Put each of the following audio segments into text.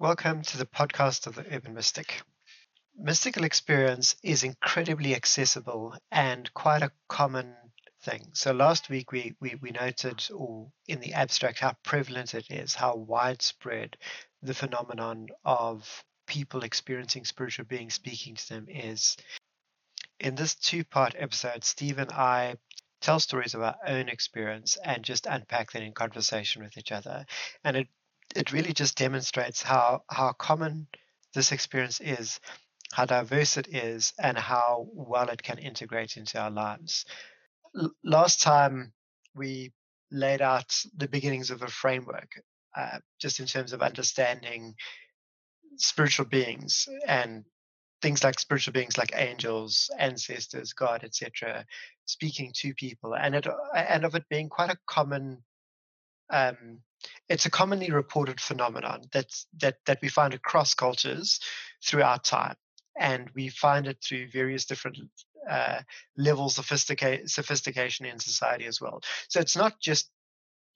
Welcome to the podcast of the Urban Mystic. Mystical experience is incredibly accessible and quite a common thing. So last week we, we, we noted or in the abstract how prevalent it is, how widespread the phenomenon of people experiencing spiritual beings speaking to them is. In this two-part episode, Steve and I tell stories of our own experience and just unpack them in conversation with each other. And it it really just demonstrates how how common this experience is, how diverse it is, and how well it can integrate into our lives. L- last time we laid out the beginnings of a framework, uh, just in terms of understanding spiritual beings and things like spiritual beings like angels, ancestors, God, etc., speaking to people, and it and of it being quite a common um, it's a commonly reported phenomenon that's, that, that we find across cultures throughout time. And we find it through various different uh, levels of sophistica- sophistication in society as well. So it's not just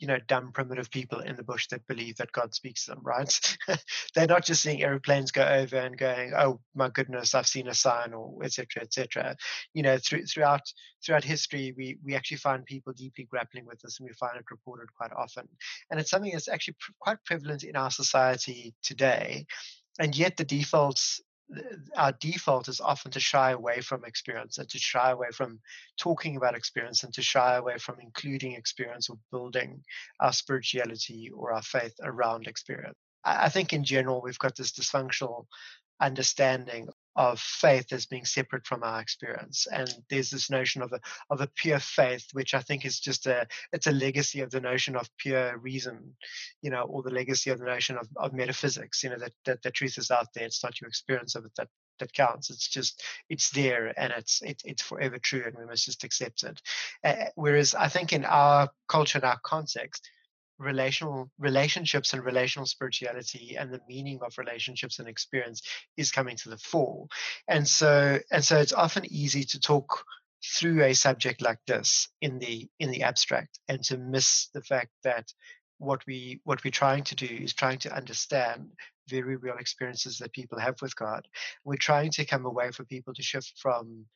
you know, dumb primitive people in the bush that believe that God speaks to them, right? They're not just seeing airplanes go over and going, "Oh my goodness, I've seen a sign," or etc., etc. You know, through, throughout throughout history, we we actually find people deeply grappling with this, and we find it reported quite often. And it's something that's actually pr- quite prevalent in our society today. And yet, the defaults our default is often to shy away from experience and to shy away from talking about experience and to shy away from including experience or building our spirituality or our faith around experience. I think in general, we've got this dysfunctional understanding of faith as being separate from our experience. And there's this notion of a of a pure faith which i think is just a it's a legacy of the notion of pure reason you know or the legacy of the notion of, of metaphysics you know that, that the truth is out there. It's not your experience of it that that counts. It's just it's there and it's it, it's forever true and we must just accept it. Uh, whereas i think in our culture and our context relational relationships and relational spirituality and the meaning of relationships and experience is coming to the fore. And so and so it's often easy to talk through a subject like this in the in the abstract and to miss the fact that what we what we're trying to do is trying to understand very real experiences that people have with god. We're trying to come away for people to shift from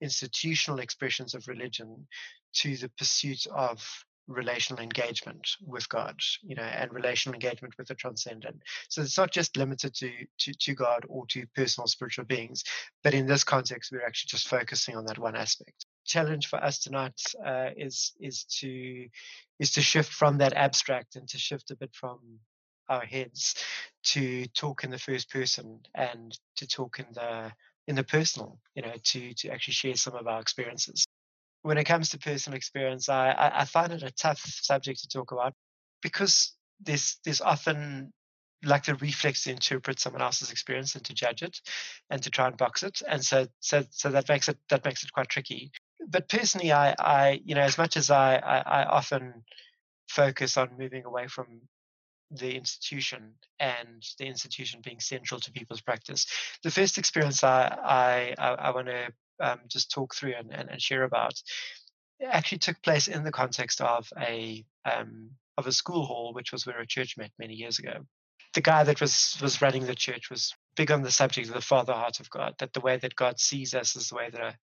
institutional expressions of religion to the pursuit of relational engagement with God, you know, and relational engagement with the transcendent. So it's not just limited to, to, to God or to personal spiritual beings, but in this context, we're actually just focusing on that one aspect. Challenge for us tonight uh, is is to is to shift from that abstract and to shift a bit from our heads to talk in the first person and to talk in the in the personal, you know, to to actually share some of our experiences when it comes to personal experience, I, I, I find it a tough subject to talk about because there's there's often like the reflex to interpret someone else's experience and to judge it and to try and box it and so so so that makes it that makes it quite tricky. But personally i i you know as much as i i, I often focus on moving away from the institution and the institution being central to people's practice the first experience i i i, I want to um, just talk through and, and, and, share about actually took place in the context of a um, of a school hall, which was where a church met many years ago. The guy that was was running the church was big on the subject of the father heart of God, that the way that God sees us is the way that a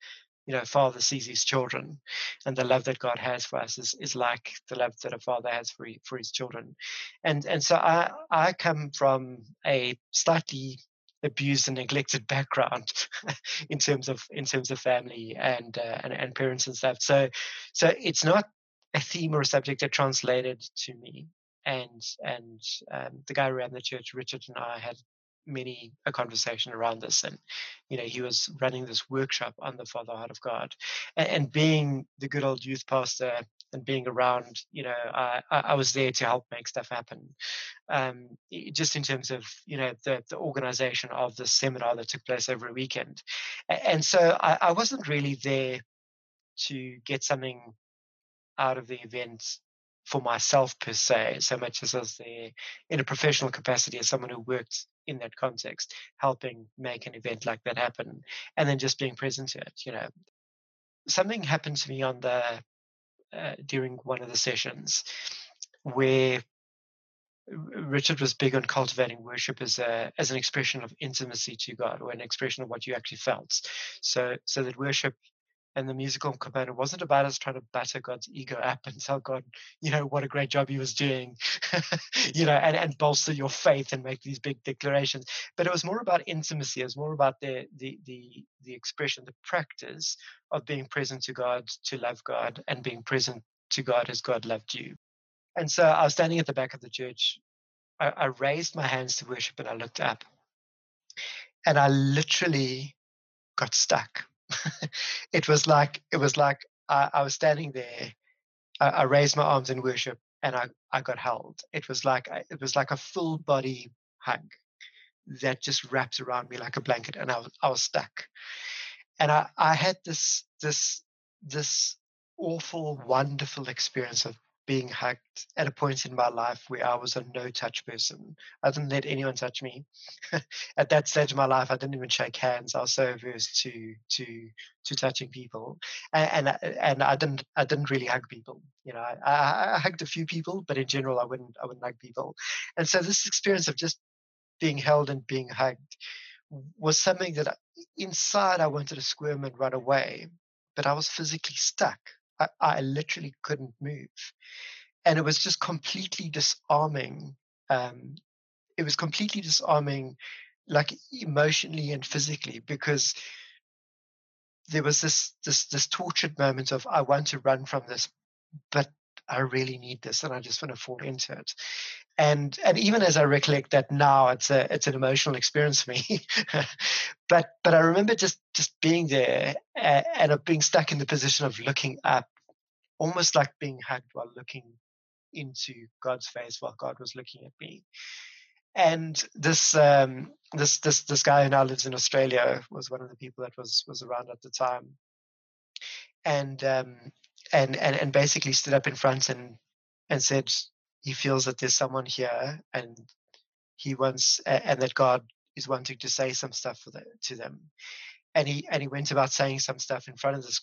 you know father sees his children, and the love that God has for us is, is like the love that a father has for for his children, and and so I I come from a slightly abused and neglected background in terms of in terms of family and, uh, and and parents and stuff. So so it's not a theme or a subject that translated to me. And and um, the guy who ran the church, Richard, and I had many a conversation around this and you know he was running this workshop on the father heart of god. And, and being the good old youth pastor and being around you know I, I was there to help make stuff happen. Um, just in terms of you know the, the organization of the seminar that took place every weekend. And so I, I wasn't really there to get something out of the event for myself per se, so much as I was there in a professional capacity as someone who worked in that context, helping make an event like that happen, and then just being present to it. You know, something happened to me on the uh, during one of the sessions where Richard was big on cultivating worship as a as an expression of intimacy to God or an expression of what you actually felt. So so that worship and the musical component wasn't about us trying to batter God's ego up and tell God, you know, what a great job he was doing, you know, and, and bolster your faith and make these big declarations. But it was more about intimacy. It was more about the the the the expression, the practice of being present to God, to love God, and being present to God as God loved you. And so I was standing at the back of the church. I, I raised my hands to worship and I looked up. And I literally got stuck it was like it was like I, I was standing there. I, I, raised my arms in worship, and I I got held. It was like it was like a full body hug that just wrapped around me like a blanket, and I was I was stuck. And I I had this this this awful, wonderful experience of being hugged at a point in my life where I was a no touch person. I didn't let anyone touch me. at that stage of my life, I didn't even shake hands. I was so averse to to to touching people, and and, and I didn't I didn't really hug people. You know, I, I, I hugged a few people, but in general, I wouldn't I wouldn't hug people. And so this experience of just being held and being hugged was something that inside I wanted to squirm and run away, but I was physically stuck. I, I literally couldn't move. And it was just completely disarming. Um, it was completely disarming, like emotionally and physically, because there was this this this tortured moment of I want to run from this, but I really need this, and I just want to fall into it. And and even as I recollect that now, it's a it's an emotional experience for me. but but I remember just just being there and, and of being stuck in the position of looking up, almost like being hugged while looking into God's face while God was looking at me. And this um, this this this guy who now lives in Australia was one of the people that was was around at the time, and um, and and and basically stood up in front and and said he feels that there's someone here and he wants and that God is wanting to say some stuff the, to them, and he and he went about saying some stuff in front of this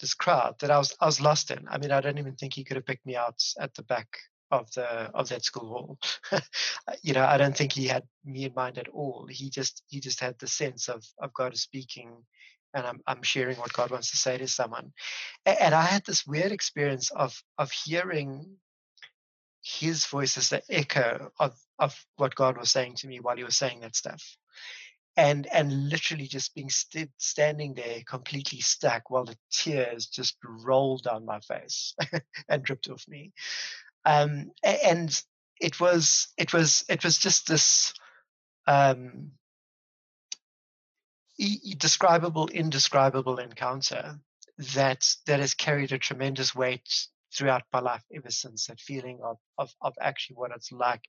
this crowd that I was I was lost in. I mean, I don't even think he could have picked me out at the back of the of that school hall. you know, I don't think he had me in mind at all. He just he just had the sense of of God is speaking and I'm I'm sharing what God wants to say to someone. And I had this weird experience of of hearing his voice as the echo of of what God was saying to me while he was saying that stuff and and literally just being st- standing there completely stuck while the tears just rolled down my face and dripped off me um, and it was it was it was just this um, describable indescribable encounter that that has carried a tremendous weight throughout my life ever since that feeling of, of of actually what it's like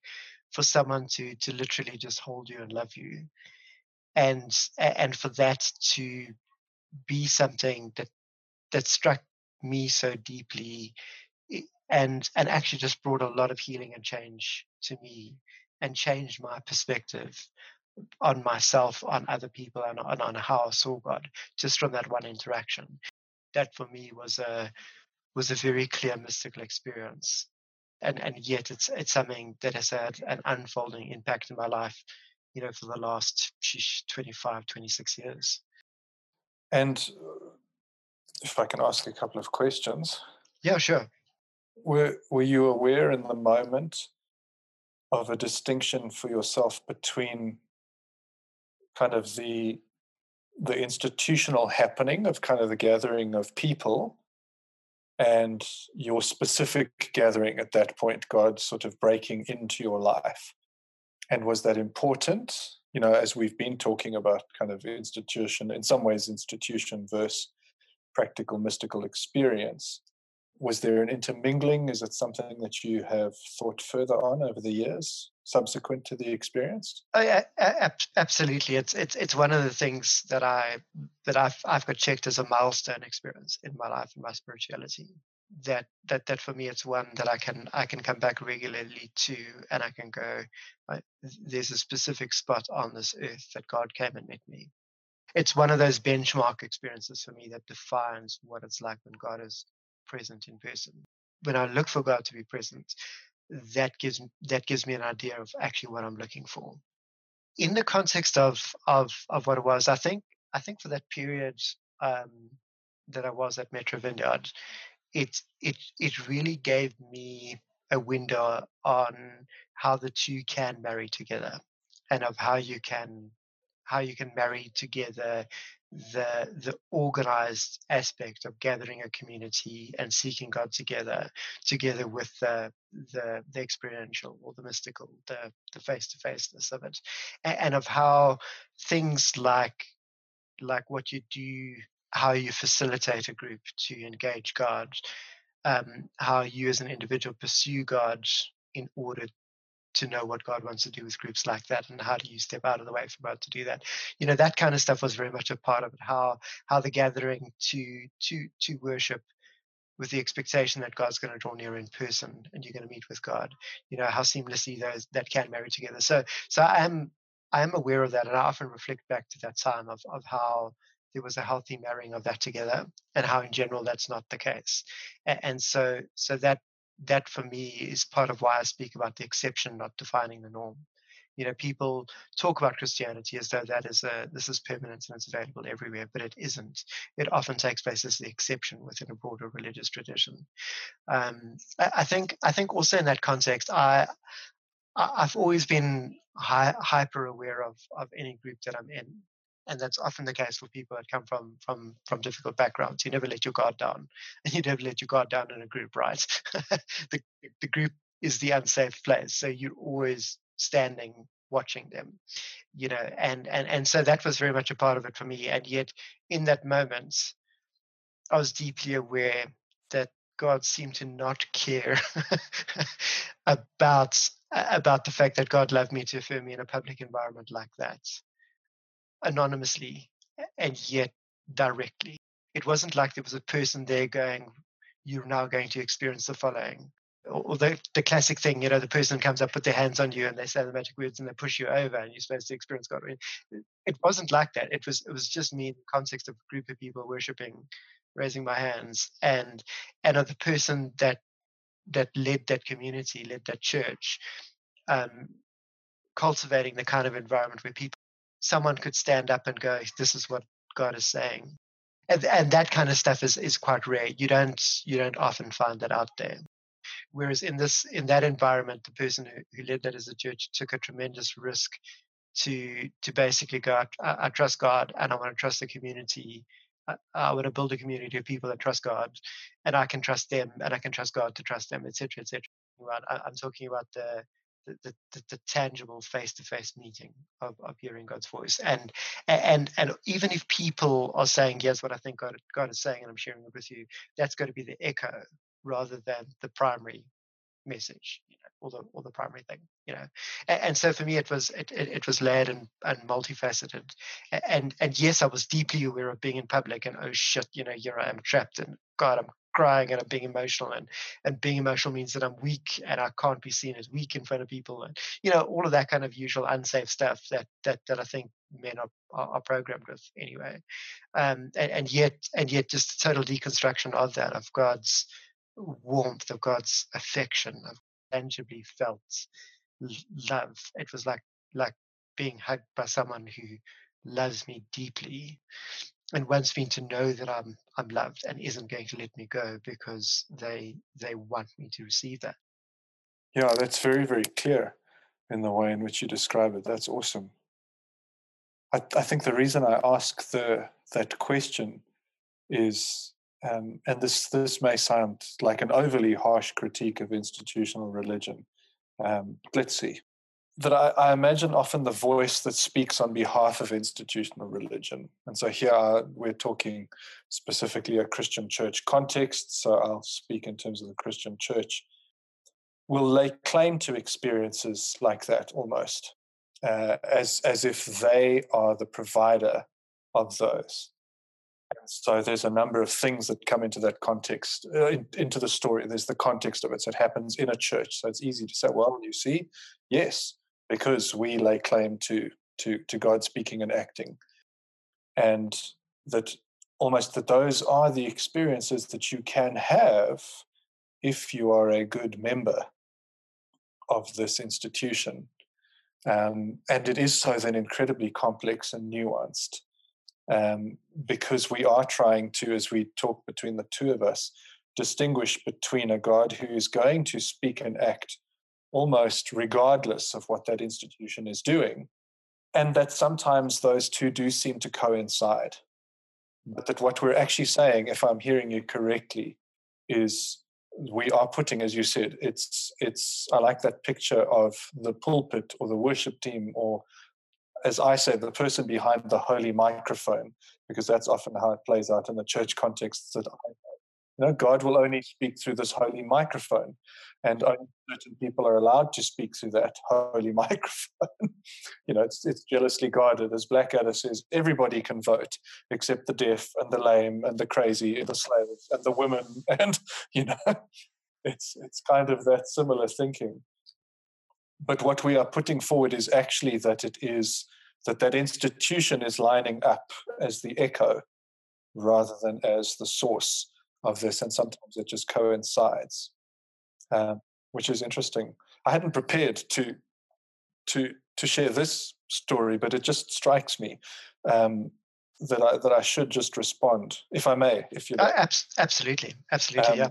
for someone to to literally just hold you and love you. And and for that to be something that that struck me so deeply and and actually just brought a lot of healing and change to me and changed my perspective on myself on other people and on, on how i saw god just from that one interaction that for me was a was a very clear mystical experience and and yet it's it's something that has had an unfolding impact in my life you know, for the last 25, 26 years. And uh, if I can ask a couple of questions. Yeah, sure. Were, were you aware in the moment of a distinction for yourself between kind of the the institutional happening of kind of the gathering of people and your specific gathering at that point, God sort of breaking into your life? and was that important? You know as we've been talking about kind of institution in some ways institution versus practical mystical experience was there an intermingling? Is it something that you have thought further on over the years subsequent to the experience oh, yeah, absolutely it's it's it's one of the things that i that i've i've got checked as a milestone experience in my life and my spirituality that that that for me it's one that I can I can come back regularly to and I can go uh, there's a specific spot on this earth that God came and met me. It's one of those benchmark experiences for me that defines what it's like when God is present in person. When I look for God to be present, that gives that gives me an idea of actually what I'm looking for. In the context of of of what it was, I think I think for that period um, that I was at Metro Vineyard, it it it really gave me a window on how the two can marry together and of how you can how you can marry together the the organized aspect of gathering a community and seeking God together, together with the the, the experiential or the mystical, the the face to faceness of it, and, and of how things like like what you do, how you facilitate a group to engage God, um, how you as an individual pursue God in order to know what God wants to do with groups like that and how do you step out of the way for God to do that. You know, that kind of stuff was very much a part of it. How how the gathering to to to worship with the expectation that God's going to draw near in person and you're going to meet with God. You know, how seamlessly those that can marry together. So so I am I am aware of that and I often reflect back to that time of of how there was a healthy marrying of that together and how in general that's not the case. And, and so so that that for me is part of why I speak about the exception not defining the norm. You know, people talk about Christianity as though that is a this is permanent and it's available everywhere, but it isn't. It often takes place as the exception within a broader religious tradition. Um, I, I, think I think also in that context, I I've always been hi, hyper aware of of any group that I'm in and that's often the case for people that come from from from difficult backgrounds. You never let your guard down, and you never let your guard down in a group, right? the the group is the unsafe place, so you're always standing watching them, you know, and and and so that was very much a part of it for me. And yet, in that moment, I was deeply aware that God seemed to not care about about the fact that God loved me to affirm me in a public environment like that anonymously and yet directly. It wasn't like there was a person there going, You're now going to experience the following. Or the, the classic thing, you know, the person comes up, put their hands on you, and they say the magic words, and they push you over, and you're supposed to experience God. It wasn't like that. It was it was just me in the context of a group of people worshiping, raising my hands, and and of the person that that led that community, led that church, um, cultivating the kind of environment where people someone could stand up and go, "This is what God is saying," and, and that kind of stuff is is quite rare. You don't you don't often find that out there. Whereas in this in that environment, the person who, who led that as a church took a tremendous risk to to basically go, I, I trust God and I want to trust the community. I, I want to build a community of people that trust God, and I can trust them, and I can trust God to trust them, etc., etc. I'm talking about the the, the, the tangible face-to-face meeting of, of hearing God's voice. And and and even if people are saying, yes, what I think God, God is saying, and I'm sharing it with you, that's got to be the echo rather than the primary message, you know, or the or the primary thing, you know. And, and so for me, it was it, it, it, was layered and, and multifaceted. And and yes, I was deeply aware of being in public, and oh shit, you know, here I am trapped, and God, I'm crying and I'm being emotional and and being emotional means that I'm weak and I can't be seen as weak in front of people and you know all of that kind of usual unsafe stuff that that that I think men are are, are programmed with anyway. Um, and, and yet and yet just a total deconstruction of that of God's warmth of God's affection of tangibly felt love. It was like like being hugged by someone who loves me deeply and wants me to know that I'm I'm loved and isn't going to let me go because they they want me to receive that. Yeah, that's very very clear in the way in which you describe it. That's awesome. I, I think the reason I ask the that question is, um, and this this may sound like an overly harsh critique of institutional religion. Um, that I, I, imagine often the voice that speaks on behalf of institutional religion. And so here we're talking specifically a Christian church context. So I'll speak in terms of the Christian church. Will lay claim to experiences like that almost, uh, as as if they are the provider of those. So there's a number of things that come into that context, uh, in, into the story. There's the context of it. So it happens in a church. So it's easy to say, well, you see, yes, because we lay claim to to to God speaking and acting, and that almost that those are the experiences that you can have if you are a good member of this institution. Um, and it is so then incredibly complex and nuanced um, because we are trying to, as we talk between the two of us, distinguish between a God who is going to speak and act almost regardless of what that institution is doing, and that sometimes those two do seem to coincide. But that what we're actually saying, if I'm hearing you correctly, is we are putting, as you said, it's it's. I like that picture of the pulpit or the worship team, or as I say, the person behind the holy microphone, because that's often how it plays out in the church contexts that I you know, God will only speak through this holy microphone, and only certain people are allowed to speak through that holy microphone. you know, it's, it's jealously guarded. As Blackadder says, everybody can vote except the deaf and the lame and the crazy and the slaves and the women. And, you know, it's, it's kind of that similar thinking. But what we are putting forward is actually that it is that that institution is lining up as the echo rather than as the source of this, and sometimes it just coincides, um, which is interesting. I hadn't prepared to to to share this story, but it just strikes me um, that I that I should just respond, if I may, if you like. Uh, absolutely, absolutely, um, yeah.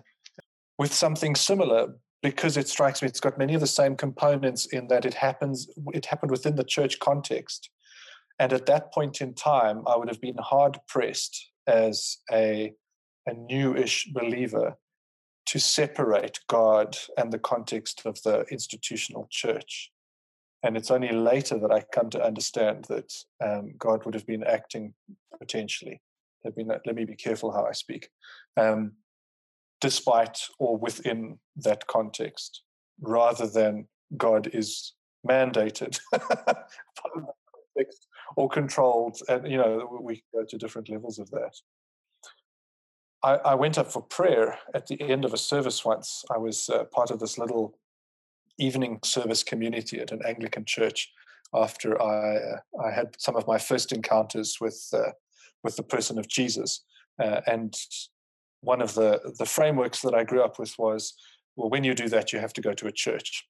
With something similar, because it strikes me, it's got many of the same components in that it happens. It happened within the church context, and at that point in time, I would have been hard pressed as a a newish believer to separate God and the context of the institutional church. And it's only later that I come to understand that um, God would have been acting potentially. Let me, let me be careful how I speak. Um, despite or within that context, rather than God is mandated or controlled. And, you know, we can go to different levels of that. I, I, went up for prayer at the end of a service once. I was uh, part of this little evening service community at an Anglican church after I uh, I had some of my first encounters with uh, with the person of Jesus, uh, and one of the the frameworks that I grew up with was well, when you do that, you have to go to a church.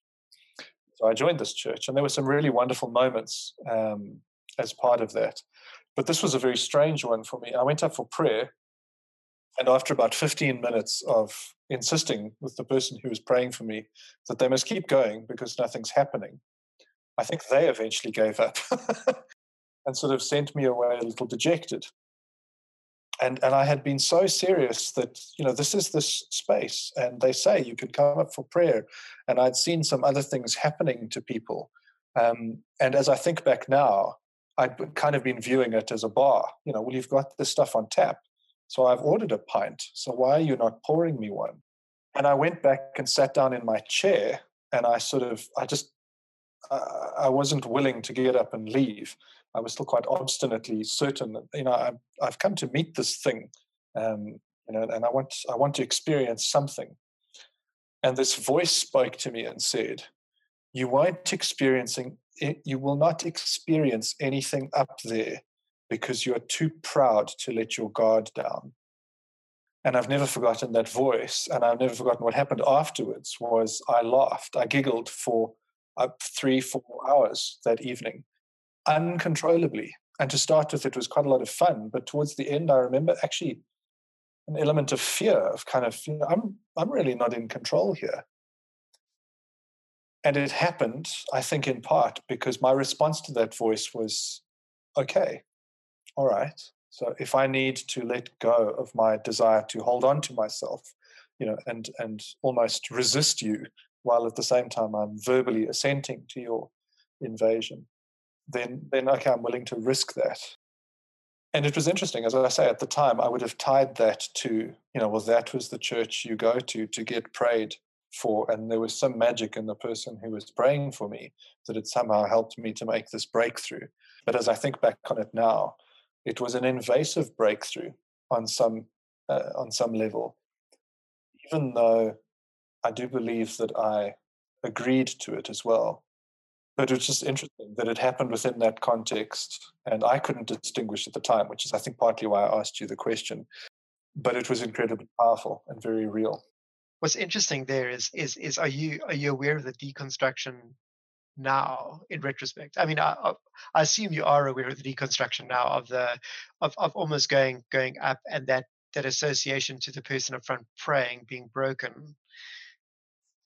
So I joined this church, and there were some really wonderful moments um, as part of that. But this was a very strange one for me. I went up for prayer and after about 15 minutes of insisting with the person who was praying for me that they must keep going because nothing's happening, I think they eventually gave up and sort of sent me away a little dejected. And, and I had been so serious that, you know, this is this space. And they say you can come up for prayer. And I'd seen some other things happening to people. Um, and as I think back now, I'd kind of been viewing it as a bar. You know, well, you've got this stuff on tap so I've ordered a pint. So why are you not pouring me one? And I went back and sat down in my chair and I sort of, I just, uh, I wasn't willing to get up and leave. I was still quite obstinately certain that, you know, i have come to meet this thing, um, you know, and I want, I want to experience something. And this voice spoke to me and said, you won't experiencing, you will not experience anything up there because you are too proud to let your guard down. And I've never forgotten that voice, and I've never forgotten what happened afterwards. Was I laughed, I giggled for uh, three, four hours that evening, uncontrollably. And to start with, it was quite a lot of fun. But towards the end, I remember actually an element of fear of kind of, you know, I'm I'm really not in control here. And it happened, I think, in part because my response to that voice was, okay, all right. So if i need to let go of my desire to hold on to myself you know and and almost resist you while at the same time i'm verbally assenting to your invasion then then okay i'm willing to risk that. And it was interesting as i say at the time i would have tied that to you know well that was the church you go to to get prayed for and there was some magic in the person who was praying for me that it somehow helped me to make this breakthrough. But as i think back on it now it was an invasive breakthrough on some uh, on some level, even though I do believe that I agreed to it as well. But it was just interesting that it happened within that context, and I couldn't distinguish at the time, which is, I think, partly why I asked you the question. But it was incredibly powerful and very real. what's interesting there is is is are you are you aware of the deconstruction now in retrospect i mean i i assume you are aware of the deconstruction now of the of, of almost going going up and that that association to the person up front praying being broken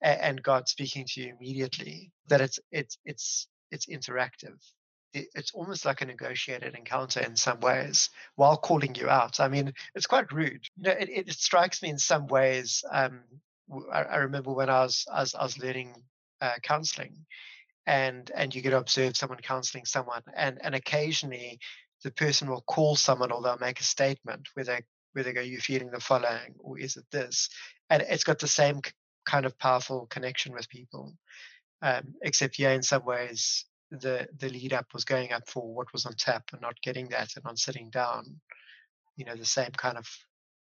and god speaking to you immediately that it's it's it's it's interactive it's almost like a negotiated encounter in some ways while calling you out. I mean, it's quite rude. You know, it, it strikes me in some ways. Um, I, I, remember when I was, I was, I was learning uh, counseling and, and you get to observe someone counseling someone and, and occasionally the person will call someone or they'll make a statement where they, where they go, you're feeling the following or is it this? And it's got the same kind of powerful connection with people. Um, except yeah, in some ways, the the lead up was going up for what was on tap and not getting that and on sitting down you know the same kind of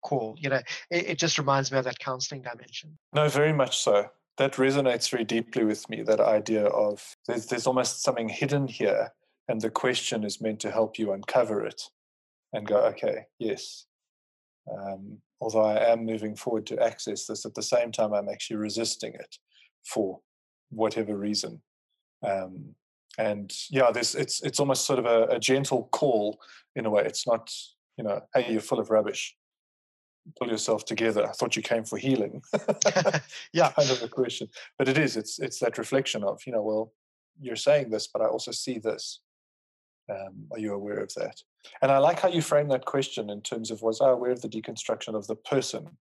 call you know it, it just reminds me of that counseling dimension no very much so that resonates very deeply with me that idea of there's, there's almost something hidden here and the question is meant to help you uncover it and go okay yes um, although i am moving forward to access this at the same time i'm actually resisting it for whatever reason um, and yeah, this it's it's almost sort of a, a, gentle call in a way. It's not you know, hey, you're full of rubbish. Pull yourself together. I thought you came for healing. yeah, kind of a question, but it is. It's it's that reflection of you know, well, you're saying this, but I also see this. Um, are you aware of that? And I like how you frame that question in terms of was I aware of the deconstruction of the person?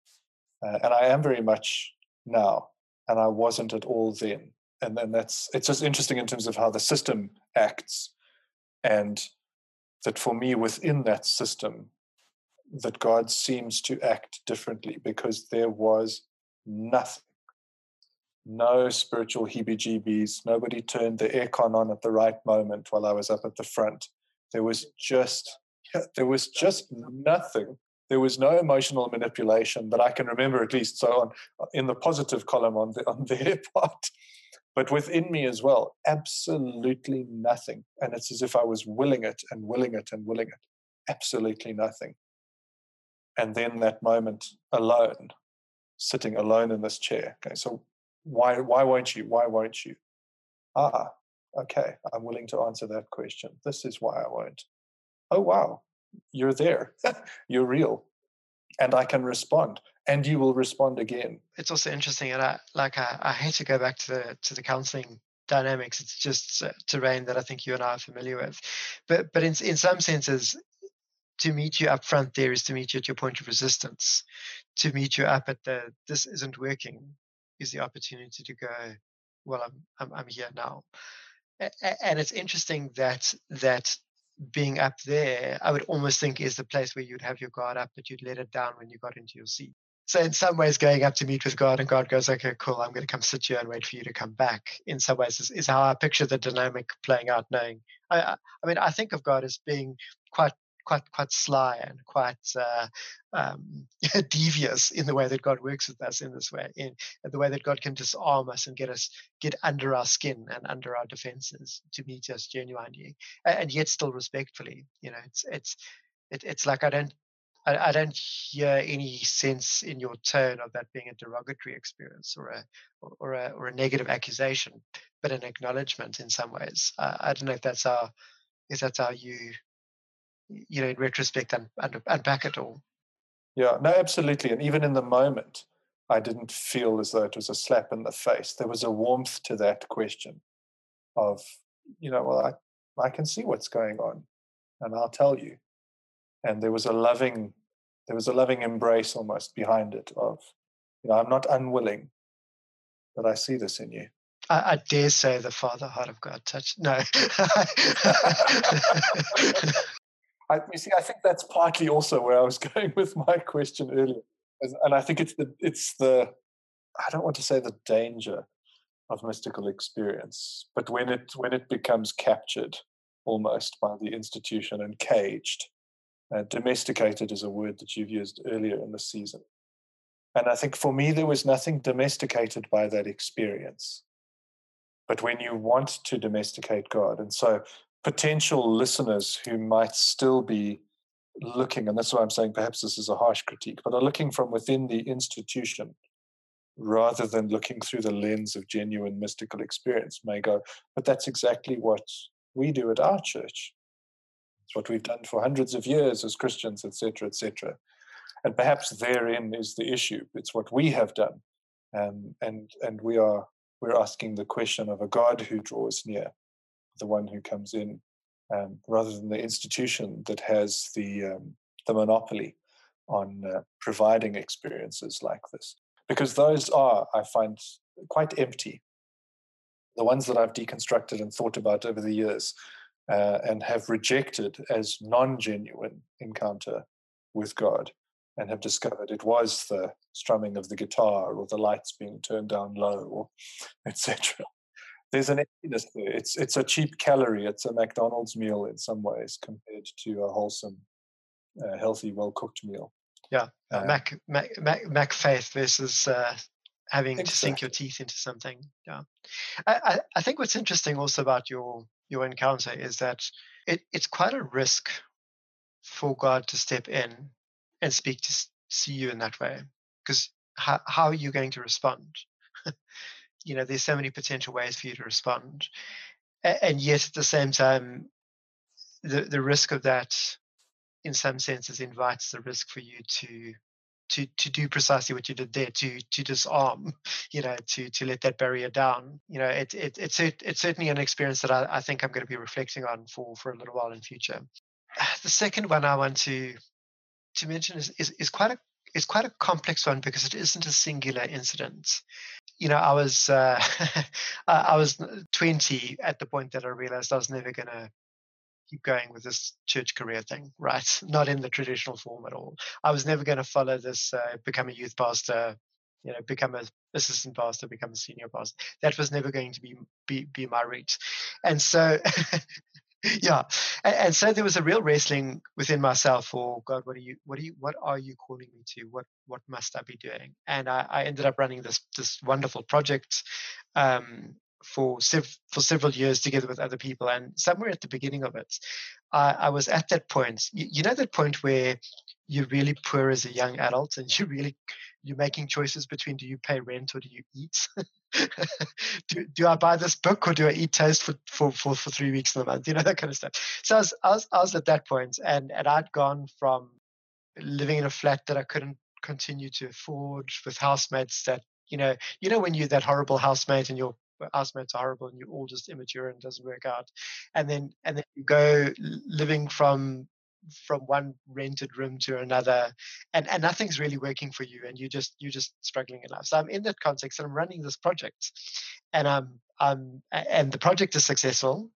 Uh, and I am very much now, and I wasn't at all then and then that's it's just interesting in terms of how the system acts and that for me within that system that god seems to act differently because there was nothing no spiritual heebie-jeebies nobody turned the aircon on at the right moment while i was up at the front there was just there was just nothing there was no emotional manipulation that i can remember at least so on in the positive column on the on their part but within me as well, absolutely nothing. And it's as if I was willing it and willing it and willing it. Absolutely nothing. And then that moment alone, sitting alone in this chair. Okay, so why why won't you? Why won't you? Ah, okay, I'm willing to answer that question. This is why I won't. Oh wow, you're there. you're real. And I can respond and you will respond again. It's also interesting, and I like I, I hate to go back to the to the counselling dynamics. It's just terrain that I think you and I are familiar with, but but in in some senses, to meet you up front there is to meet you at your point of resistance. To meet you up at the this isn't working is the opportunity to go. Well, I'm I'm, I'm here now, and it's interesting that that being up there, I would almost think is the place where you'd have your guard up, but you'd let it down when you got into your seat. So in some ways, going up to meet with God and God goes, okay, cool, I'm going to come sit here and wait for you to come back. In some ways, is, is how I picture the dynamic playing out. Knowing, I, I mean, I think of God as being quite, quite, quite sly and quite uh, um, devious in the way that God works with us in this way, in, the way that God can disarm us and get us get under our skin and under our defenses to meet us genuinely, and yet still respectfully. You know, it's it's it, it's like I don't I, don't hear any sense in your tone of that being a derogatory experience or a or a or a negative accusation, but an acknowledgement in some ways. I don't know if that's how if that's how you you know in retrospect un, un, unpack it all. Yeah, no, absolutely, and even in the moment, I didn't feel as though it was a slap in the face. There was a warmth to that question of you know, well, I I can see what's going on, and I'll tell you and there was a loving there was a loving embrace almost behind it of you know i'm not unwilling but i see this in you i, I dare say the father heart of god touched no I, you see i think that's partly also where i was going with my question earlier and i think it's the it's the i don't want to say the danger of mystical experience but when it when it becomes captured almost by the institution and caged uh, domesticated is a word that you've used earlier in the season. And I think for me, there was nothing domesticated by that experience. But when you want to domesticate God, and so potential listeners who might still be looking, and that's why I'm saying perhaps this is a harsh critique, but are looking from within the institution rather than looking through the lens of genuine mystical experience, may go, but that's exactly what we do at our church. It's what we've done for hundreds of years as Christians, etc., etc. And perhaps therein is the issue. It's what we have done, um, and and we are we're asking the question of a God who draws near, the one who comes in, um, rather than the institution that has the um, the monopoly on uh, providing experiences like this. Because those are, I find, quite empty. The ones that I've deconstructed and thought about over the years uh, and have rejected as non genuine encounter with God and have discovered it was the strumming of the guitar or the lights being turned down low or etc there's an emptiness there it's it's a cheap calorie. It's a mcdonald's meal in some ways compared to a wholesome uh, healthy well cooked meal. Yeah uh, mac, mac mac mac faith versus uh, having exactly. to sink your teeth into something. Yeah. I, I, I think what's interesting also about your your encounter is that it, it's quite a risk for god to step in and speak to see you in that way because how, how are you going to respond you know there's so many potential ways for you to respond and yet at the same time the the risk of that in some senses invites the risk for you to to to do precisely what you did there to to disarm you know to to let that barrier down you know it, it it's it's certainly an experience that I, I think i'm going to be reflecting on for for a little while in future the second one i want to to mention is, is, is quite a is quite a complex one because it isn't a singular incident. You know, I was uh, I was 20 at the point that I realized I was never going to keep going with this church career thing, right? Not in the traditional form at all. I was never going to follow this, uh, become a youth pastor, you know, become a assistant pastor, become a senior pastor. That was never going to be be, be my route. And so yeah and, and, so there was a real wrestling within myself for god what are you what are you what are you calling me to? What what must i be doing? And i, I ended up running this this wonderful project um, for sev- for several years together with other people and somewhere at the beginning of it i, I was at that point you, you know that point where you're really poor as a young adult and you really you're making choices between do you pay rent or do you eat? do, do I buy this book or do I eat toast for, for, for, for three weeks in a month? You know, that kind of stuff. So I was, I was, I was at that point and, and I'd gone from living in a flat that I couldn't continue to afford with housemates that, you know, you know, when you're that horrible housemate and your housemates are horrible and you're all just immature and doesn't work out. And then, and then you go living from from one rented room to another and, and nothing's really working for you and you just you're just struggling in life so i'm in that context and i'm running this project and um, i'm i'm and the project is successful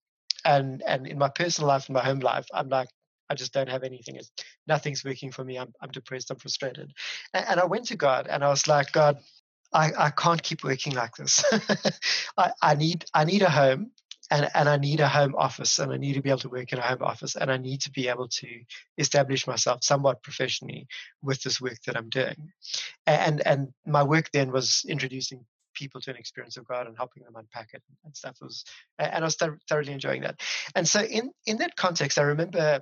and and in my personal life and my home life i'm like I just don't have anything. It's, nothing's working for me. I'm, I'm depressed. I'm frustrated. And, and I went to God and I was like, God, I, I can't keep working like this. I, I need I need a home and, and I need a home office and I need to be able to work in a home office and I need to be able to establish myself somewhat professionally with this work that I'm doing. And and my work then was introducing people to an experience of God and helping them unpack it and stuff was and I was thoroughly enjoying that. And so in in that context, I remember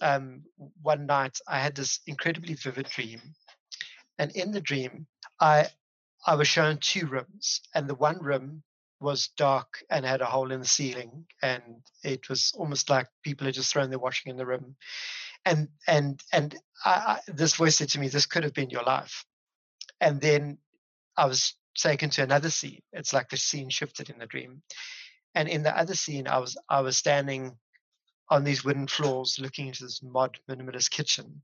um, one night I had this incredibly vivid dream, and in the dream I I was shown two rooms, and the one room was dark and had a hole in the ceiling and it was almost like people had just thrown their washing in the room. And and and I, I, this voice said to me this could have been your life. And then i was taken to another scene. It's like the scene shifted in the dream. And in the other scene i was i was standing on these wooden floors looking into this mod minimalist kitchen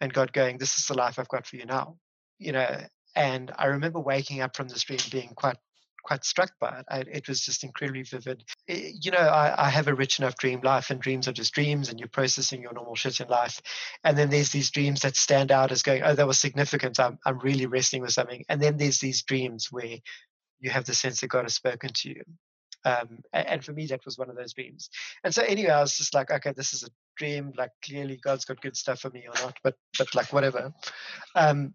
and god going this is the life i've got for you now you know? And i remember waking up from this dream being quite quite struck by it. I, it was just incredibly vivid. It, you know, I, I, have a rich enough dream life, and dreams are just dreams, and you're processing your normal shit in life. And then there's these dreams that stand out as going, oh, that was significant. I'm, I'm really wrestling with something. And then there's these dreams where you have the sense that God has spoken to you. Um, and for me, that was one of those dreams. And so, anyway, I was just like, okay, this is a dream. Like, clearly, God's got good stuff for me or not, but but like whatever. Um,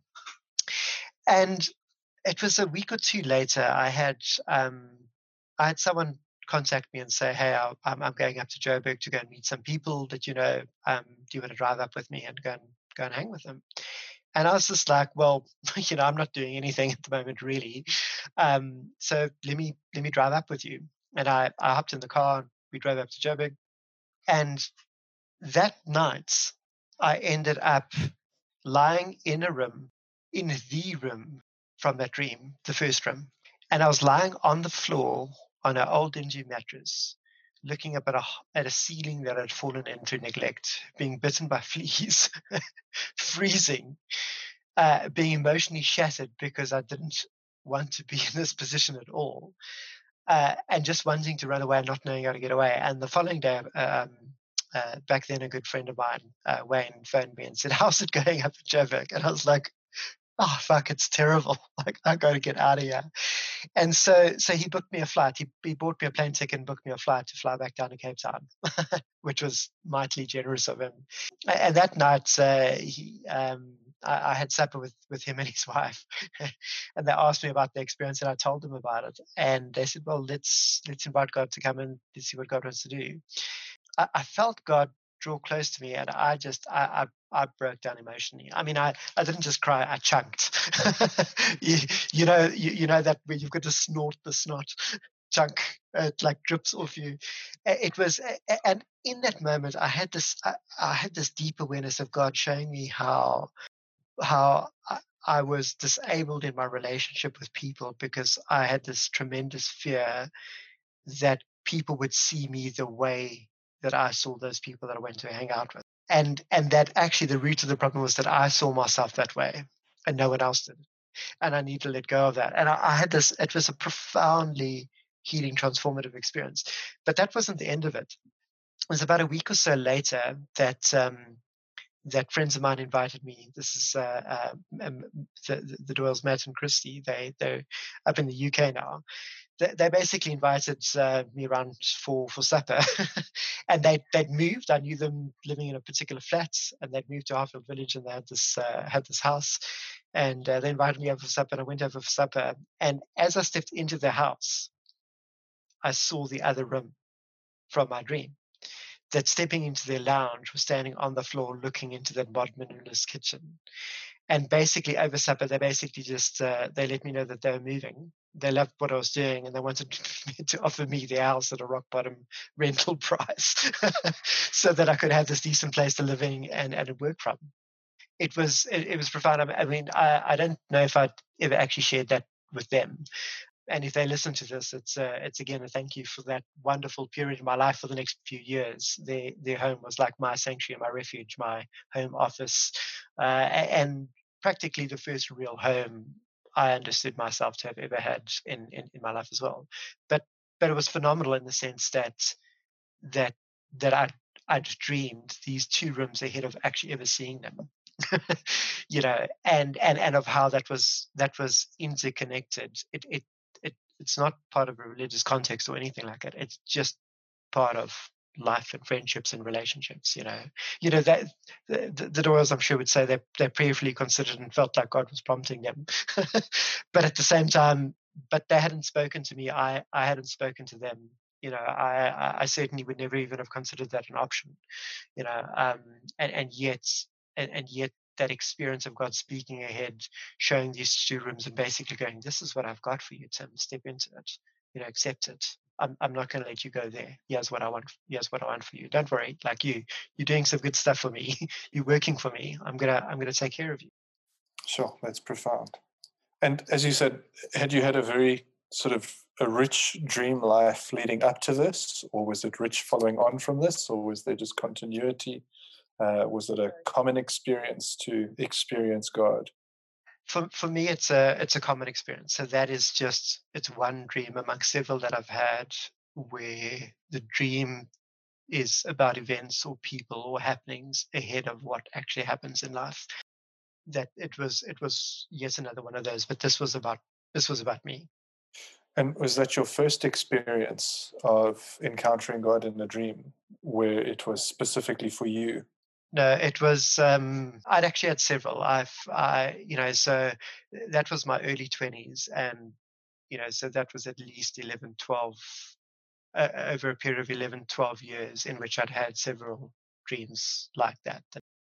and it was a week or two later. I had um, I had someone contact me and say, "Hey, i am I'm going up to Joburg to go and meet some people that you know. Um, do you want to drive up with me and go and go and hang with them?" And I was just like, well, you know, I'm not doing anything at the moment, really. Um, so let me let me drive up with you. And I, I hopped in the car. We drove up to Joburg, and that night I ended up lying in a room, in the room from that dream, the first room, and I was lying on the floor on an old dingy mattress, looking up at a, at a ceiling that had fallen into neglect, being bitten by fleas, freezing, uh, being emotionally shattered because I didn't want to be in this position at all, uh, and just wanting to run away and not knowing how to get away. And the following day, um, uh, back then, a good friend of mine, uh, Wayne, phoned me and said, "How's it going up at Joburg?" And I was like, "Oh fuck, it's terrible! Like I got to get out of here." And so, so he booked me a flight. He, he bought me a plane ticket and booked me a flight to fly back down to Cape Town, which was mightily generous of him. And that night, uh, he, um, I, I, had supper with, with him and his wife, and they asked me about the experience, and I told them about it. And they said, "Well, let's let's invite God to come and see what God wants to do." I, I felt God draw close to me and I just I, I, I broke down emotionally. I mean I, I didn't just cry, I chunked. you, you know you, you know that where you've got to snort the snot chunk it like drips off you. It was and in that moment I had this I, I had this deep awareness of God showing me how how I, I was disabled in my relationship with people because I had this tremendous fear that people would see me the way that I saw those people that I went to hang out with. And and that actually the root of the problem was that I saw myself that way and no one else did. And I need to let go of that. And I, I had this, it was a profoundly healing, transformative experience. But that wasn't the end of it. It was about a week or so later that um, that friends of mine invited me. This is uh, uh, the, the Doyles, Matt and Christy. They they're up in the UK now, they, they basically invited uh, me around for for supper, and they they'd moved. I knew them living in a particular flat, and they'd moved to Harfield Village, and they had this uh, had this house, and uh, they invited me over for supper, and I went over for supper. And as I stepped into the house, I saw the other room from my dream. That stepping into their lounge was standing on the floor, looking into that modern minimalist kitchen, and basically over supper they basically just uh, they let me know that they were moving. They loved what i was doing and they wanted to offer me the house at a rock bottom rental price so that i could have this decent place to live in and, and work from. It was it, it was profound. I mean I, I don't know if i'd ever actually shared that with them and if they listen to this, it's uh, it's again a thank you for that wonderful period in my life for the next few years. Their their home was like my sanctuary, my refuge, my home office, uh, and practically the first real home I understood myself to have ever had in, in, in my life as well. But but it was phenomenal in the sense that that that I I'd dreamed these two rooms ahead of actually ever seeing them. you know, and and and of how that was that was interconnected. It it it's not part of a religious context or anything like that. It's just part of life and friendships and relationships you know you know that the, the doyles i'm sure would say they they prayerfully considered and felt like god was prompting them but at the same time but they hadn't spoken to me i i hadn't spoken to them you know i i certainly would never even have considered that an option you know um and and yet and, and yet that experience of God speaking ahead, showing these two rooms and basically going, This is what I've got for you, Tim. Step into it. You know, accept it. I'm, I'm not going to let you go there. Here's what I want. Here's what I want for you. Don't worry. Like you, you're doing some good stuff for me. you're working for me. I'm gonna, I'm gonna take care of you. Sure, that's profound. And as you said, had you had a very sort of a rich dream life leading up to this, or was it rich following on from this, or was there just continuity? Uh, was it a common experience to experience God? for for me it's a it's a common experience. So that is just it's one dream among several that i've had where the dream is about events or people or happenings ahead of what actually happens in life. That it was it was yet another one of those but this was about this was about me. And was that your first experience of encountering god in a dream where it was specifically for you no, it was. Um, I'd actually had several. I've, I, you know, so that was my early twenties, and you know, so that was at least 11, 12, uh, over a period of 11, 12 years in which I'd had several dreams like that.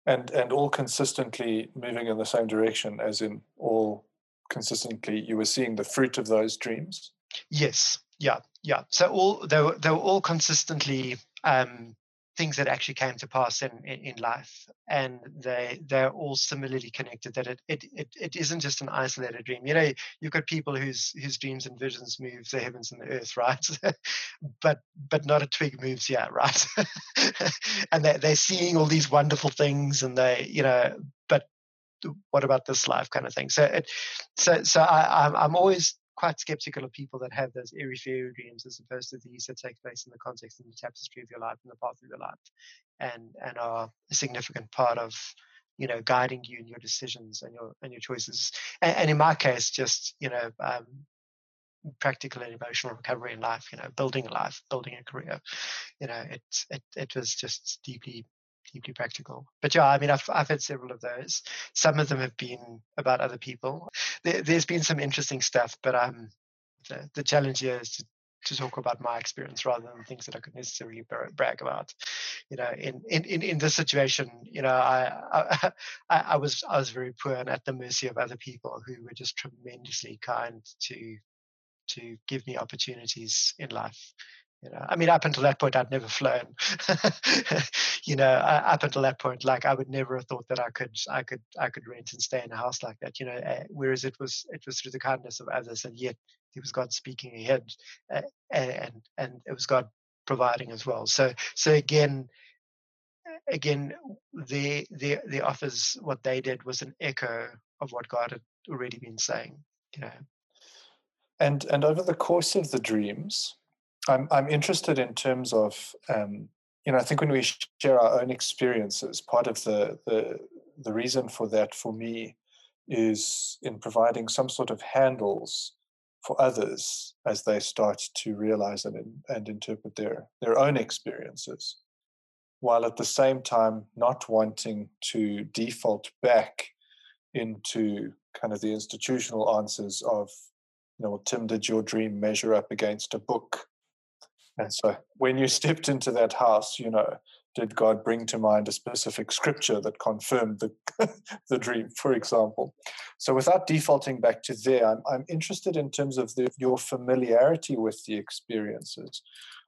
and and all consistently moving in the same direction, as in all consistently you were seeing the fruit of those dreams. Yes, yeah, yeah. So all they were they were all consistently um, things that actually came to pass in, in, in, life and they they're all similarly connected that it, it it it isn't just an isolated dream. You know you've got people whose whose dreams and visions move the heavens and the earth right? But but not a twig moves yet right? And they're, they're seeing all these wonderful things and they you know but what about this life kind of thing? So it so so i i'm, I'm always quite skeptical of people that have those airy fairy dreams as opposed to these that take place in the context and the tapestry of your life and the path of your life and and are a significant part of you know guiding you in your decisions and your and your choices. And, and in my case just you know um, practical and emotional recovery in life you know building a life building a career you know it it, it was just deeply deeply practical. But yeah, I mean, I've, I've had several of those. Some of them have been about other people. There, has been some interesting stuff, but um, the, the challenge here is to, to talk about my experience rather than things that I could necessarily brag about. You know, in in in, in this situation, you know, I, I I was I was very poor and at the mercy of other people who were just tremendously kind to to give me opportunities in life you know, I mean, up until that point, I'd never flown. you know, up until that point, like I would never have thought that I could, I could, I could rent and stay in a house like that. You know, uh, whereas it was, it was through the kindness of others, and yet it was God speaking ahead, uh, and and it was God providing as well. So, so again, again, the the the authors, what they did was an echo of what God had already been saying. You know, and and over the course of the dreams I'm I'm interested in terms of um, you know I think when we share our own experiences, part of the the the reason for that for me is in providing some sort of handles for others as they start to realize and and interpret their their own experiences, while at the same time not wanting to default back into kind of the institutional answers of you know Tim, did your dream measure up against a book? And so when you stepped into that house, you know, did God bring to mind a specific scripture that confirmed the, the dream, for example? So without defaulting back to there, I'm, I'm interested in terms of the, your familiarity with the experiences.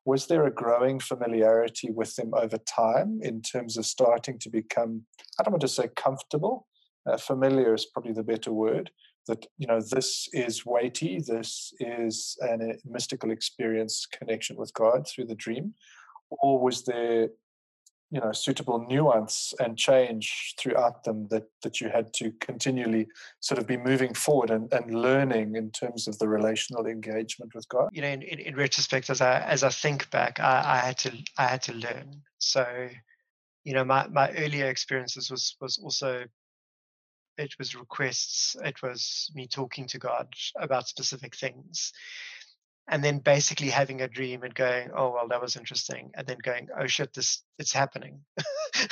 Was there a growing familiarity with them over time in terms of starting to become, I don't want to say comfortable, uh, familiar is probably the better word, that you know this is weighty this is an, a mystical experience connection with god through the dream or was there you know suitable nuance and change throughout them that that you had to continually sort of be moving forward and, and learning in terms of the relational engagement with god? You know in, in, in retrospect as i as i think back I, I had to i had to learn. So you know my my earlier experiences was was also it was requests, it was me talking to God about specific things. And then basically having a dream and going, oh well, that was interesting, and then going, oh shit, this it's happening,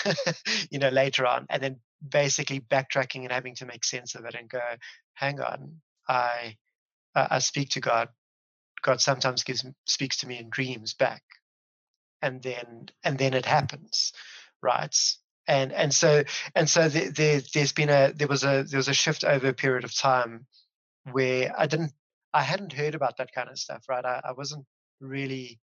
you know, later on, and then basically backtracking and having to make sense of it and go, hang on, I I speak to God. God sometimes gives speaks to me in dreams back, and then and then it happens, right? And and so and so there, there there's been a there was a there was a shift over a period of time where I didn't I hadn't heard about that kind of stuff right? I, I wasn't really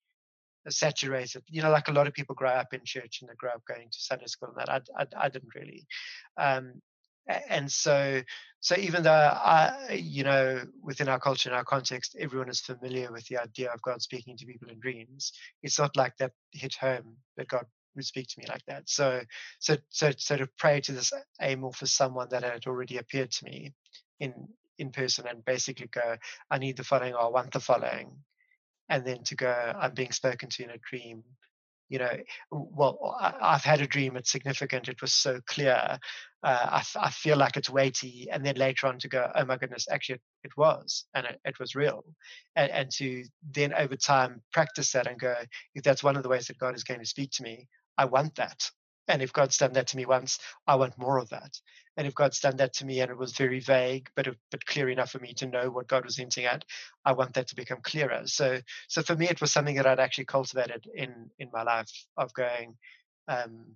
saturated. You know like a lot of people grow up in church and they grow up going to Sunday school and that. I, I, I didn't really. Um, and so so even though I you know within our culture and our context everyone is familiar with the idea of God speaking to people in dreams it's not like that hit home that God would speak to me like that. So, so, so, so to pray to this amorphous someone that had already appeared to me in in person and basically go, I need the following, or I want the following, and then to go, I'm being spoken to in a dream. You know, well, I, have had a dream. It's significant. It was so clear. Uh, I, I, feel like it's weighty, and then later on to go, oh my goodness, actually it, it was, and it, it was real, and, and to then over time practice that and go, if that's one of the ways that God is going to speak to me, I want that. And if God's done that to me once, I want more of that. And if God's done that to me and it was very vague, but but clear enough for me to know what God was hinting at, I want that to become clearer. So so for me, it was something that I'd actually cultivated in in my life of going, um,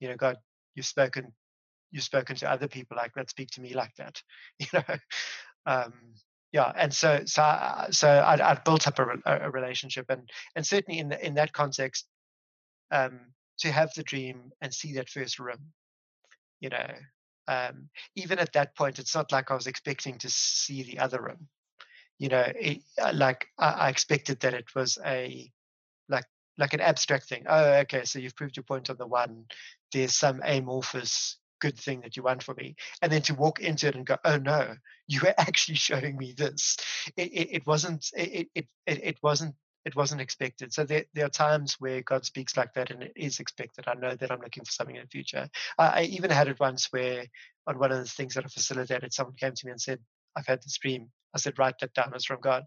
you know, God, you've spoken you've spoken to other people like that speak to me like that you know um, yeah and so so I, so I'd, I'd built up a, a, relationship and and certainly in the, in that context um, to have the dream and see that first room you know um, even at that point it's not like i was expecting to see the other room you know it, uh, like I, I expected that it was a like like an abstract thing oh okay so you've proved your point on the one there's some amorphous good thing that you want for me and then to walk into it and go oh no you were actually showing me this. It, it, it wasn't it, it it wasn't it wasn't expected. So there, there are times where god speaks like that and it is expected. I know that i'm looking for something in the future. I, I even had it once where on one of the things that i facilitated someone came to me and said i've had this dream. I said write that down. It's from god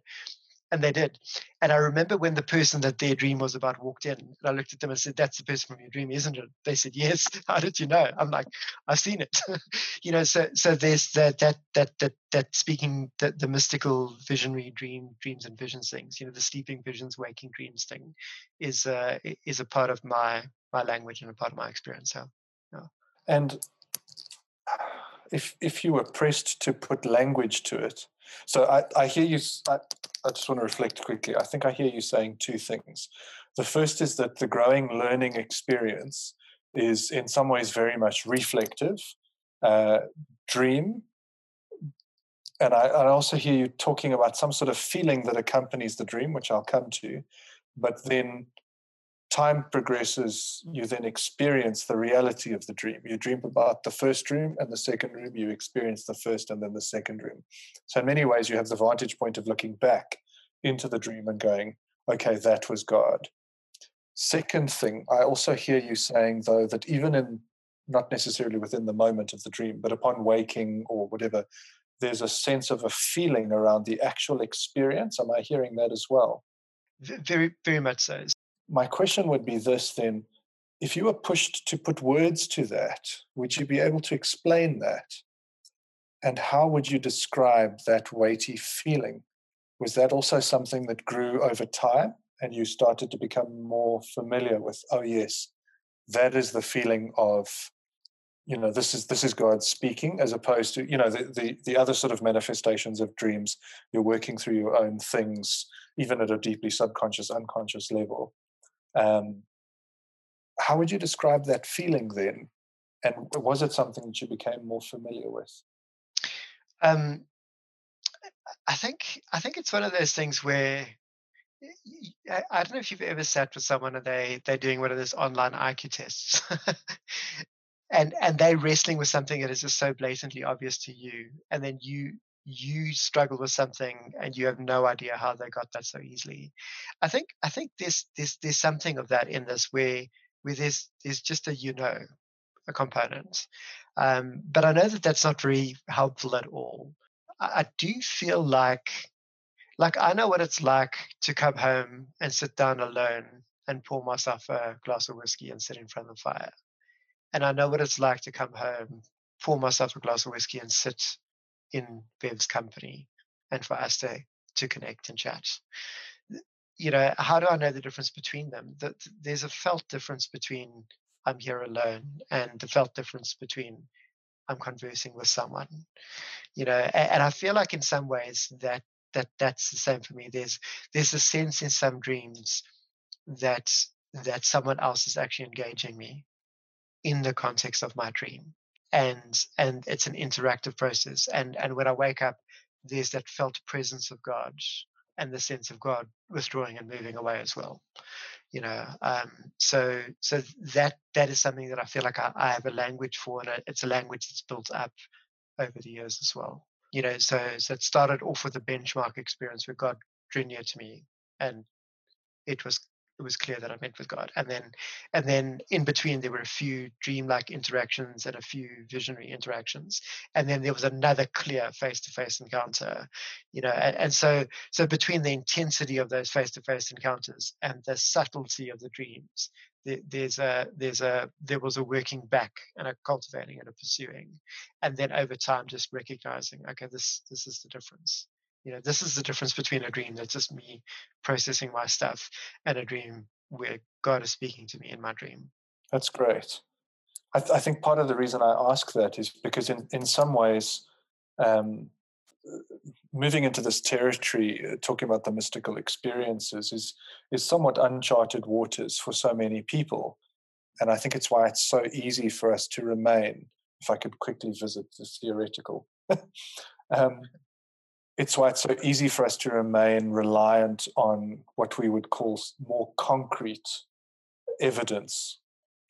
and they did. And I remember when the person that their dream was about walked in, and I looked at them and said, That's the person from your dream, isn't it? They said, Yes. How did you know? I'm like, I've seen it. you know, so so there's that that that that that speaking the, the mystical visionary dream, dreams and visions things, you know, the sleeping visions, waking dreams thing is uh is a part of my my language and a part of my experience. So yeah. And if if you were pressed to put language to it, so I, I hear you. I, I just want to reflect quickly. I think I hear you saying two things. The first is that the growing learning experience is in some ways very much reflective, uh, dream. And I, I also hear you talking about some sort of feeling that accompanies the dream, which I'll come to. But then time progresses, you then experience the reality of the dream. You dream about the first dream and the second room, you experience the first and then the second room. So, in many ways, you have the vantage point of looking back into the dream and going, okay, that was God. Second thing, I also hear you saying, though, that even in not necessarily within the moment of the dream, but upon waking or whatever, there's a sense of a feeling around the actual experience. Am I hearing that as well? Very, very much so my question would be this then if you were pushed to put words to that, would you be able to explain that? And how would you describe that weighty feeling? Was that also something that grew over time and you started to become more familiar with, oh, yes, that is the feeling of, you know, this is this is God speaking, as opposed to, you know, the, the, the other sort of manifestations of dreams, you're working through your own things, even at a deeply subconscious, unconscious level. Um, how would you describe that feeling then? And was it something that you became more familiar with? Um, I think I think it's one of those things where I don't know if you've ever sat with someone and they they're doing one of those online IQ tests, and and they're wrestling with something that is just so blatantly obvious to you, and then you you struggle with something and you have no idea how they got that so easily. I think I think there's there's there's something of that in this where where there's there's just a you know a component, um, but I know that that's not very helpful at all. I, I do feel like like I know what it's like to come home and sit down alone and pour myself a glass of whiskey and sit in front of the fire. And I know what it's like to come home, pour myself a glass of whiskey and sit in Bev's company and for us to, to connect and chat. You know, how do I know the difference between them? That there's a felt difference between I'm here alone and the felt difference between I'm conversing with someone. You know, and, and I feel like in some ways that that that's the same for me. There's there's a sense in some dreams that that someone else is actually engaging me in the context of my dream and and it's an interactive process and and when i wake up there's that felt presence of god and the sense of god withdrawing and moving away as well you know um, so so that that is something that i feel like I, I have a language for and it's a language that's built up over the years as well you know so so it started off with a benchmark experience where god drew near to me and it was it was clear that I met with God. And then, and then in between, there were a few dreamlike interactions and a few visionary interactions. And then there was another clear face-to-face encounter, you know. And, and so, so between the intensity of those face-to-face encounters and the subtlety of the dreams, there, there's a there's a there was a working back and a cultivating and a pursuing, and then over time, just recognizing, okay, this this is the difference you know this is the difference between a dream that's just me processing my stuff and a dream where god is speaking to me in my dream. That's great. I, th- I, think part of the reason I ask that is because in, in some ways, um, moving into this territory, uh, talking about the mystical experiences, is is somewhat uncharted waters for so many people, and I think it's why it's so easy for us to remain. If I could quickly visit the theoretical, um, it's why it's so easy for us to remain reliant on what we would call more concrete evidence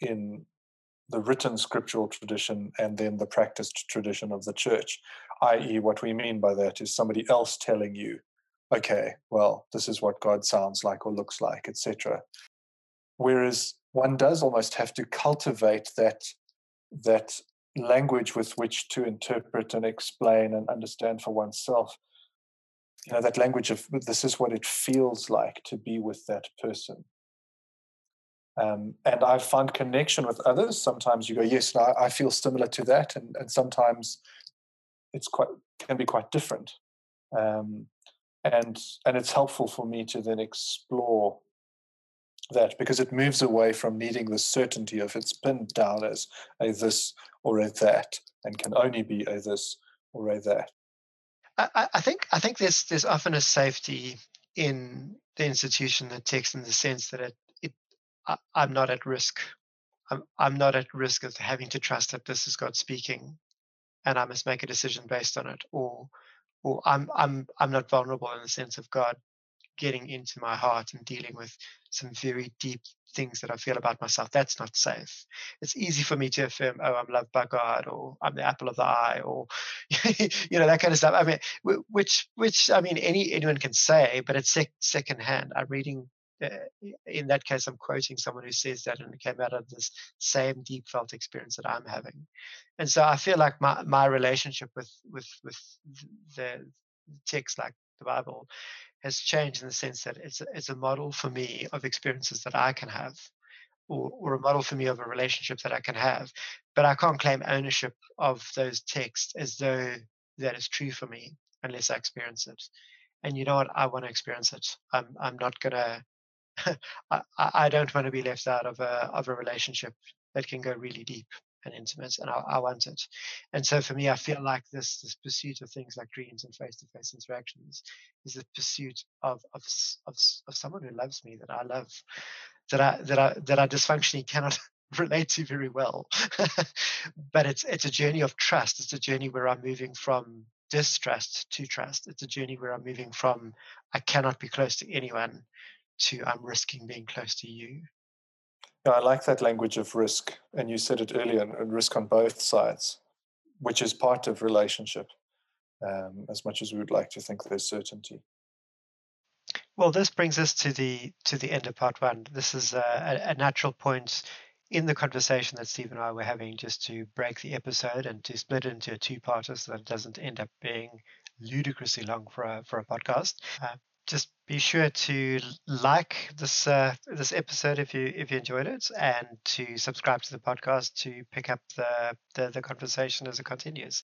in the written scriptural tradition and then the practiced tradition of the church i.e., what we mean by that is somebody else telling you, okay, well, this is what God sounds like or looks like, etc. Whereas one does almost have to cultivate that that language with which to interpret and explain and understand for oneself. You know, that language of this is what it feels like to be with that person. Um, and I find connection with others. Sometimes you go, yes, no, I feel similar to that, and, and sometimes it's quite can be quite different um, and and it's helpful for me to then explore that because it moves away from needing the certainty of it's pinned down as a this or a that and can only be a this or a that I, I think I think there's there's often a safety in the institution that takes in the sense that it, it I, I'm not at risk. I'm I'm not at risk of having to trust that this is God speaking and I must make a decision based on it, or or I'm I'm I'm not vulnerable in the sense of God getting into my heart and dealing with some very deep things that I feel about myself. That's not safe. It's easy for me to affirm, oh, I'm loved by God, or I'm the apple of the eye, or you know that kind of stuff. I mean, which which I mean, any anyone can say, but it's sec- secondhand. I'm reading uh, in that case, I'm quoting someone who says that and it came out of this same deep felt experience that I'm having. And so I feel like my, my relationship with, with, with the text like the Bible has changed in the sense that it's it's a model for me of experiences that I can have. Or, or a model for me of a relationship that I can have, but I can't claim ownership of those texts as though that is true for me unless I experience it. And you know what? I want to experience it. I'm i'm not gonna I, I don't want to be left out of a of a relationship that can go really deep and intimate, and I, I want it. And so for me, I feel like this this pursuit of things like dreams and face to face interactions is the pursuit of, of of of someone who loves me that I love, that I that I that I dysfunctionally cannot relate to very well. but it's it's a journey of trust. It's a journey where I'm moving from distrust to trust. It's a journey where I'm moving from I cannot be close to anyone to I'm risking being close to you. Yeah, I like that language of risk. And you said it earlier, and risk on both sides, which is part of relationship, um, as much as we would like to think there's certainty. Well, this brings us to the to the end of part one. This is a, a natural point in the conversation that Steve and I were having, just to break the episode and to split it into a two-parter, so that it doesn't end up being ludicrously long for a for a podcast. Uh, just be sure to like this uh, this episode if you if you enjoyed it, and to subscribe to the podcast to pick up the, the, the conversation as it continues.